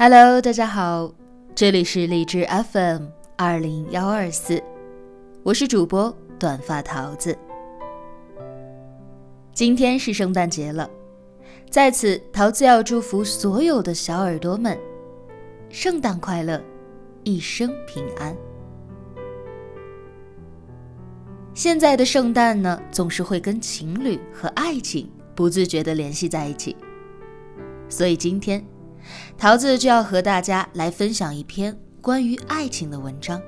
Hello，大家好，这里是荔枝 FM 二零幺二四，我是主播短发桃子。今天是圣诞节了，在此桃子要祝福所有的小耳朵们，圣诞快乐，一生平安。现在的圣诞呢，总是会跟情侣和爱情不自觉的联系在一起，所以今天。桃子就要和大家来分享一篇关于爱情的文章，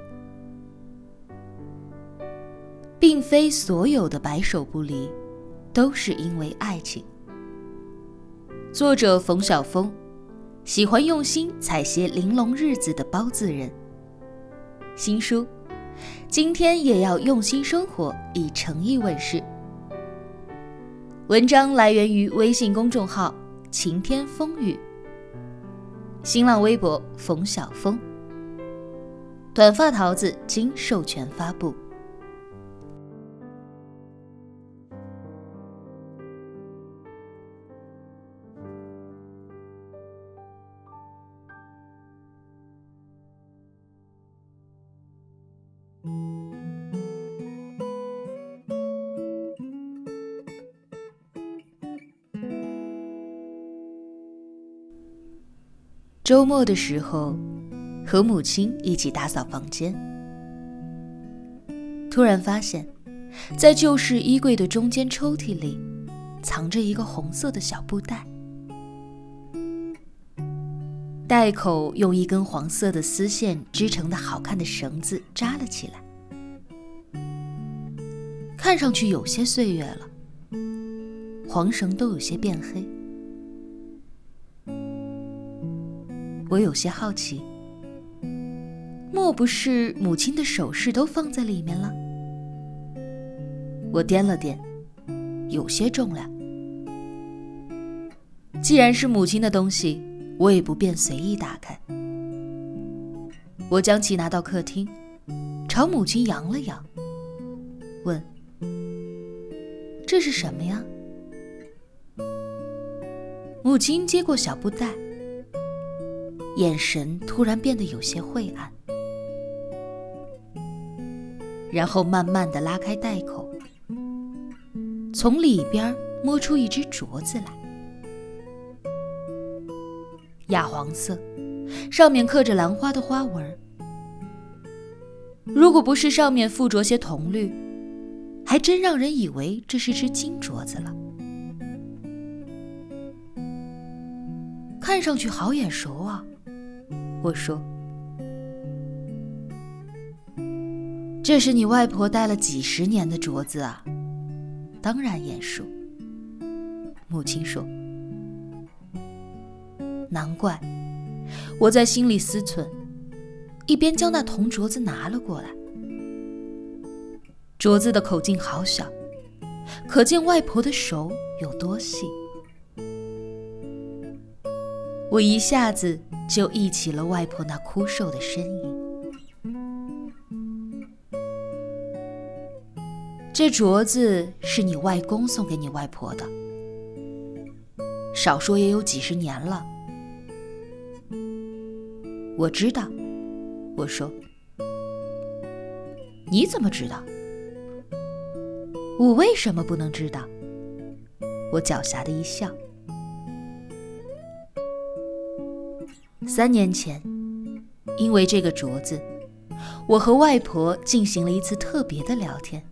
并非所有的白首不离都是因为爱情。作者冯晓峰，喜欢用心采撷玲珑日子的包子人。新书，今天也要用心生活，以诚意问世。文章来源于微信公众号“晴天风雨”。新浪微博冯小峰，短发桃子经授权发布。周末的时候，和母亲一起打扫房间，突然发现，在旧式衣柜的中间抽屉里，藏着一个红色的小布袋，袋口用一根黄色的丝线织成的好看的绳子扎了起来，看上去有些岁月了，黄绳都有些变黑。我有些好奇，莫不是母亲的首饰都放在里面了？我掂了掂，有些重量。既然是母亲的东西，我也不便随意打开。我将其拿到客厅，朝母亲扬了扬，问：“这是什么呀？”母亲接过小布袋。眼神突然变得有些晦暗，然后慢慢的拉开袋口，从里边摸出一只镯子来，亚黄色，上面刻着兰花的花纹。如果不是上面附着些铜绿，还真让人以为这是只金镯子了。看上去好眼熟啊！我说：“这是你外婆戴了几十年的镯子啊，当然眼熟。”母亲说：“难怪。”我在心里思忖，一边将那铜镯子拿了过来。镯子的口径好小，可见外婆的手有多细。我一下子。就忆起了外婆那枯瘦的身影。这镯子是你外公送给你外婆的，少说也有几十年了。我知道，我说，你怎么知道？我为什么不能知道？我狡黠的一笑。三年前，因为这个镯子，我和外婆进行了一次特别的聊天。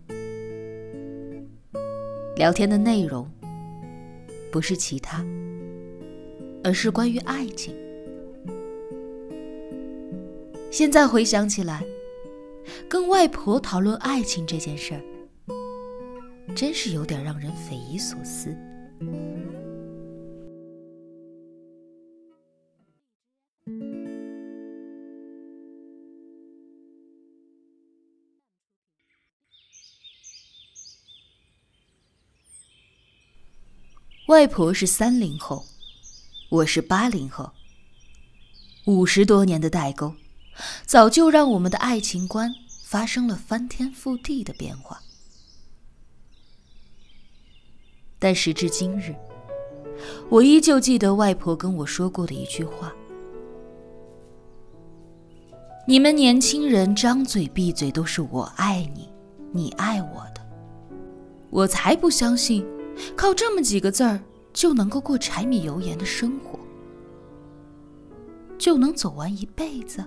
聊天的内容不是其他，而是关于爱情。现在回想起来，跟外婆讨论爱情这件事儿，真是有点让人匪夷所思。外婆是三零后，我是八零后。五十多年的代沟，早就让我们的爱情观发生了翻天覆地的变化。但时至今日，我依旧记得外婆跟我说过的一句话：“你们年轻人张嘴闭嘴都是我爱你，你爱我的，我才不相信，靠这么几个字儿就能够过柴米油盐的生活，就能走完一辈子。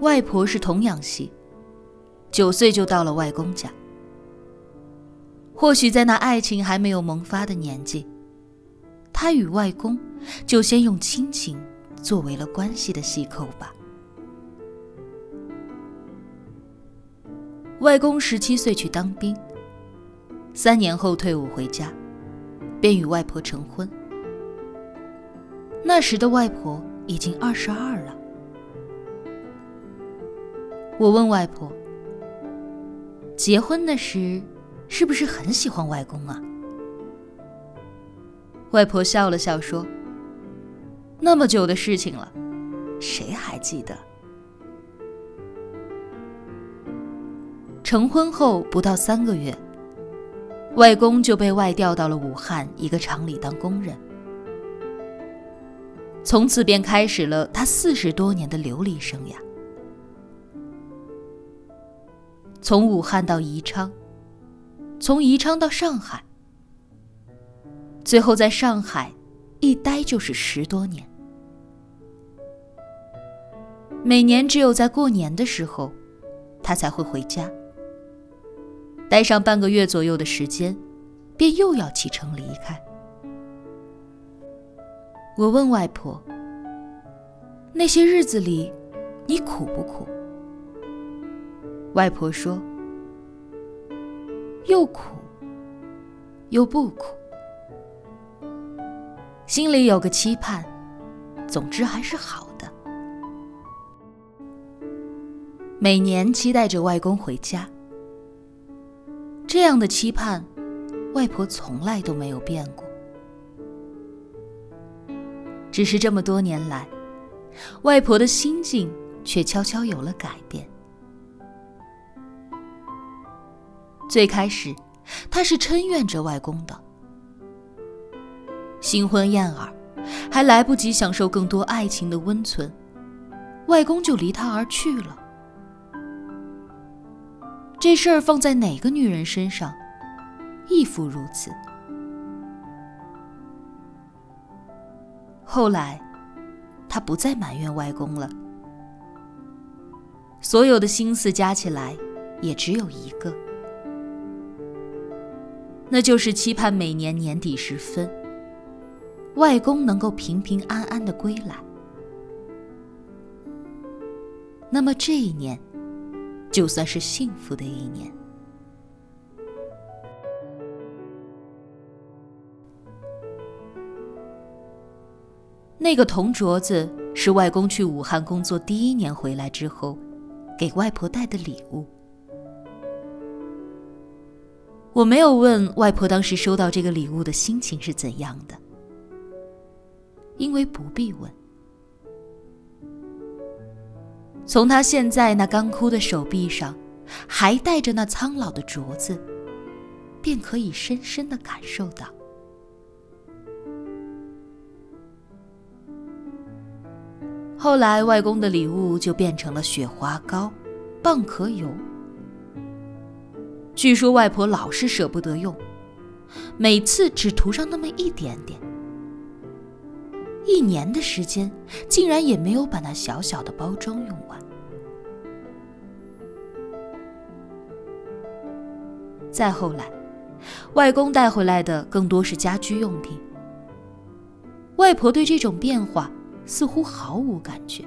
外婆是童养媳，九岁就到了外公家。或许在那爱情还没有萌发的年纪，她与外公就先用亲情作为了关系的细扣吧。外公十七岁去当兵，三年后退伍回家，便与外婆成婚。那时的外婆已经二十二了。我问外婆：“结婚那时，是不是很喜欢外公啊？”外婆笑了笑说：“那么久的事情了，谁还记得？”成婚后不到三个月，外公就被外调到了武汉一个厂里当工人，从此便开始了他四十多年的流离生涯。从武汉到宜昌，从宜昌到上海，最后在上海一待就是十多年。每年只有在过年的时候，他才会回家。待上半个月左右的时间，便又要启程离开。我问外婆：“那些日子里，你苦不苦？”外婆说：“又苦，又不苦，心里有个期盼，总之还是好的。每年期待着外公回家，这样的期盼，外婆从来都没有变过。只是这么多年来，外婆的心境却悄悄有了改变。”最开始，她是嗔怨着外公的。新婚燕尔，还来不及享受更多爱情的温存，外公就离她而去了。这事儿放在哪个女人身上，亦复如此。后来，他不再埋怨外公了，所有的心思加起来，也只有一个。那就是期盼每年年底时分，外公能够平平安安的归来。那么这一年，就算是幸福的一年。那个铜镯子是外公去武汉工作第一年回来之后，给外婆带的礼物。我没有问外婆当时收到这个礼物的心情是怎样的，因为不必问。从她现在那干枯的手臂上，还带着那苍老的镯子，便可以深深的感受到。后来，外公的礼物就变成了雪花膏、蚌壳油。据说外婆老是舍不得用，每次只涂上那么一点点。一年的时间，竟然也没有把那小小的包装用完。再后来，外公带回来的更多是家居用品。外婆对这种变化似乎毫无感觉，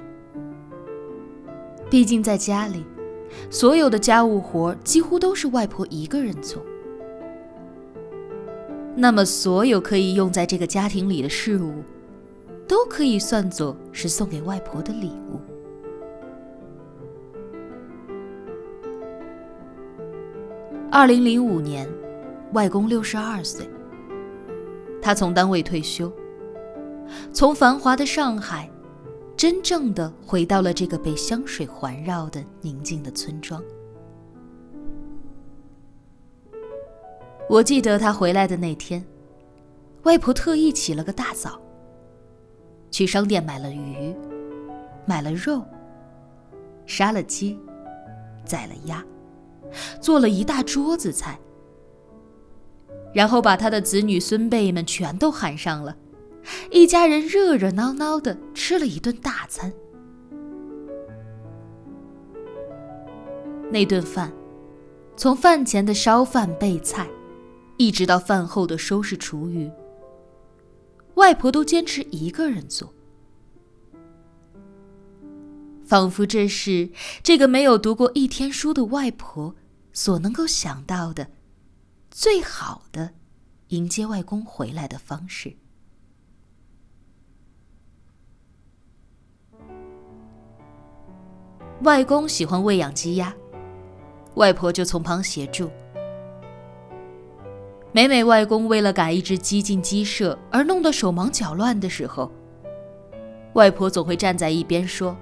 毕竟在家里。所有的家务活几乎都是外婆一个人做，那么所有可以用在这个家庭里的事物，都可以算作是送给外婆的礼物。二零零五年，外公六十二岁，他从单位退休，从繁华的上海。真正的回到了这个被香水环绕的宁静的村庄。我记得他回来的那天，外婆特意起了个大早，去商店买了鱼，买了肉，杀了鸡，宰了鸭，做了一大桌子菜，然后把他的子女孙辈们全都喊上了，一家人热热闹闹的吃了一顿大餐。那顿饭，从饭前的烧饭备菜，一直到饭后的收拾厨余。外婆都坚持一个人做，仿佛这是这个没有读过一天书的外婆所能够想到的最好的迎接外公回来的方式。外公喜欢喂养鸡鸭，外婆就从旁协助。每每外公为了赶一只鸡进鸡舍而弄得手忙脚乱的时候，外婆总会站在一边说：“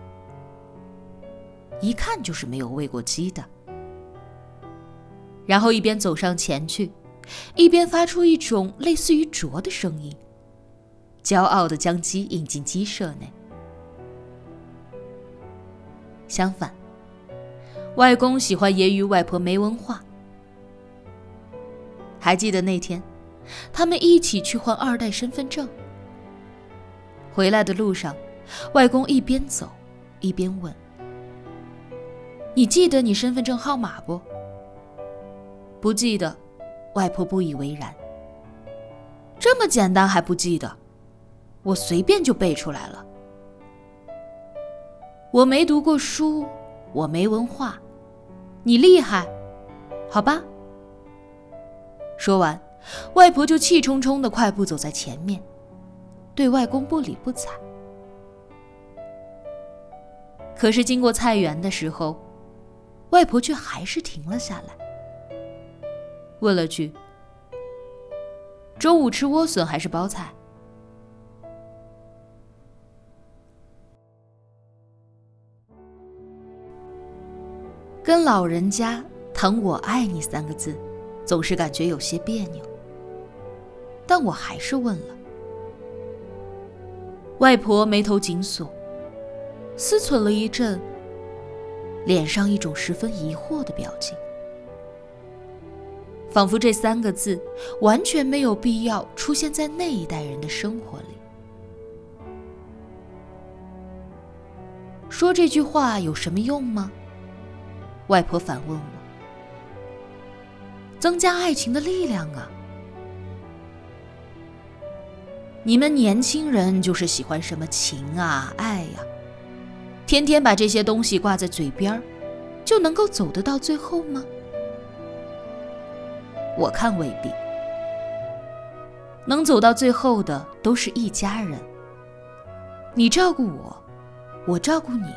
一看就是没有喂过鸡的。”然后一边走上前去，一边发出一种类似于啄的声音，骄傲地将鸡引进鸡舍内。相反，外公喜欢揶揄外婆没文化。还记得那天，他们一起去换二代身份证。回来的路上，外公一边走一边问：“你记得你身份证号码不？”“不记得。”外婆不以为然。“这么简单还不记得？我随便就背出来了。”“我没读过书，我没文化，你厉害，好吧？”说完，外婆就气冲冲的快步走在前面，对外公不理不睬。可是经过菜园的时候，外婆却还是停了下来，问了句：“中午吃莴笋还是包菜？”跟老人家谈“我爱你”三个字。总是感觉有些别扭，但我还是问了。外婆眉头紧锁，思忖了一阵，脸上一种十分疑惑的表情，仿佛这三个字完全没有必要出现在那一代人的生活里。说这句话有什么用吗？外婆反问我。增加爱情的力量啊！你们年轻人就是喜欢什么情啊、爱呀，天天把这些东西挂在嘴边就能够走得到最后吗？我看未必。能走到最后的都是一家人，你照顾我，我照顾你，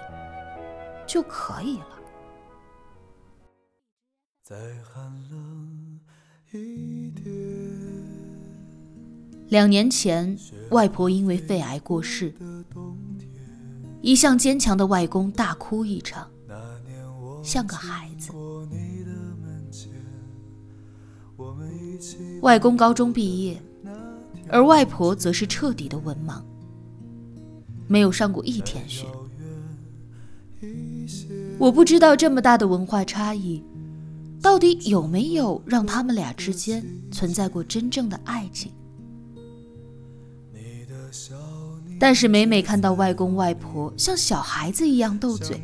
就可以了。在寒冷两年前，外婆因为肺癌过世，一向坚强的外公大哭一场，像个孩子。外公高中毕业，而外婆则是彻底的文盲，没有上过一天学。我不知道这么大的文化差异。到底有没有让他们俩之间存在过真正的爱情？但是每每看到外公外婆像小孩子一样斗嘴，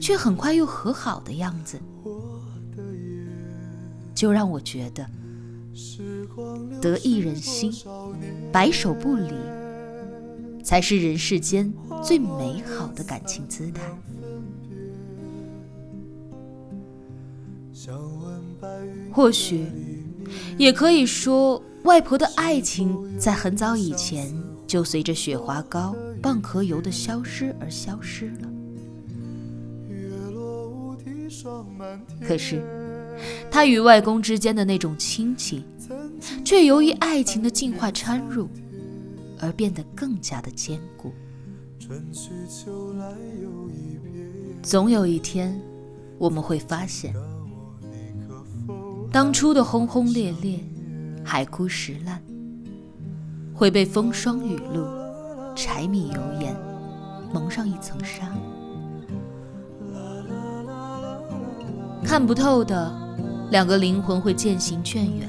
却很快又和好的样子，就让我觉得得一人心，白首不离，才是人世间最美好的感情姿态。或许，也可以说，外婆的爱情在很早以前就随着雪花膏、蚌壳油的消失而消失了。可是，她与外公之间的那种亲情，却由于爱情的进化掺入，而变得更加的坚固。总有一天，我们会发现。当初的轰轰烈烈，海枯石烂，会被风霜雨露柴米油盐蒙上一层纱，看不透的两个灵魂会渐行渐远，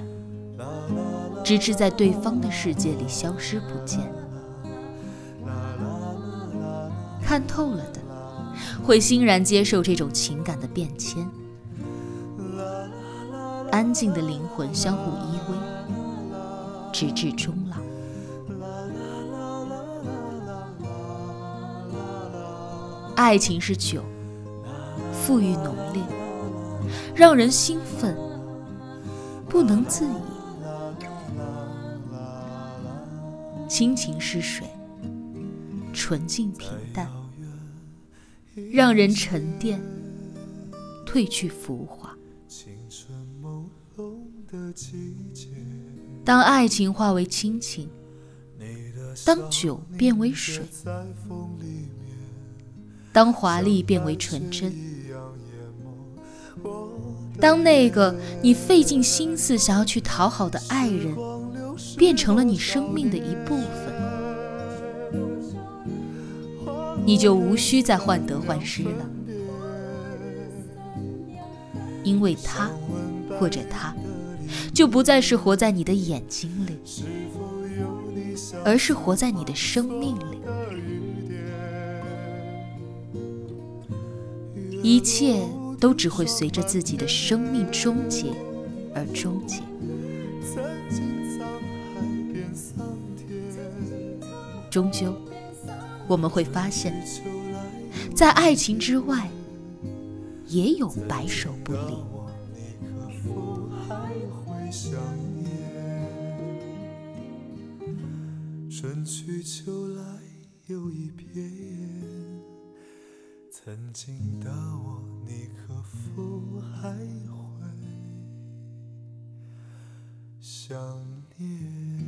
直至在对方的世界里消失不见。看透了的，会欣然接受这种情感的变迁。安静的灵魂相互依偎，直至终老。爱情是酒，馥郁浓烈，让人兴奋，不能自已；亲情是水，纯净平淡，让人沉淀，褪去浮华。当爱情化为亲情，当酒变为水，当华丽变为纯真，当那个你费尽心思想要去讨好的爱人，变成了你生命的一部分，你就无需再患得患失了，因为他或者他。就不再是活在你的眼睛里，而是活在你的生命里。一切都只会随着自己的生命终结而终结。终究，我们会发现，在爱情之外，也有白首不离。春去秋来又一遍。曾经的我，你可否还会想念？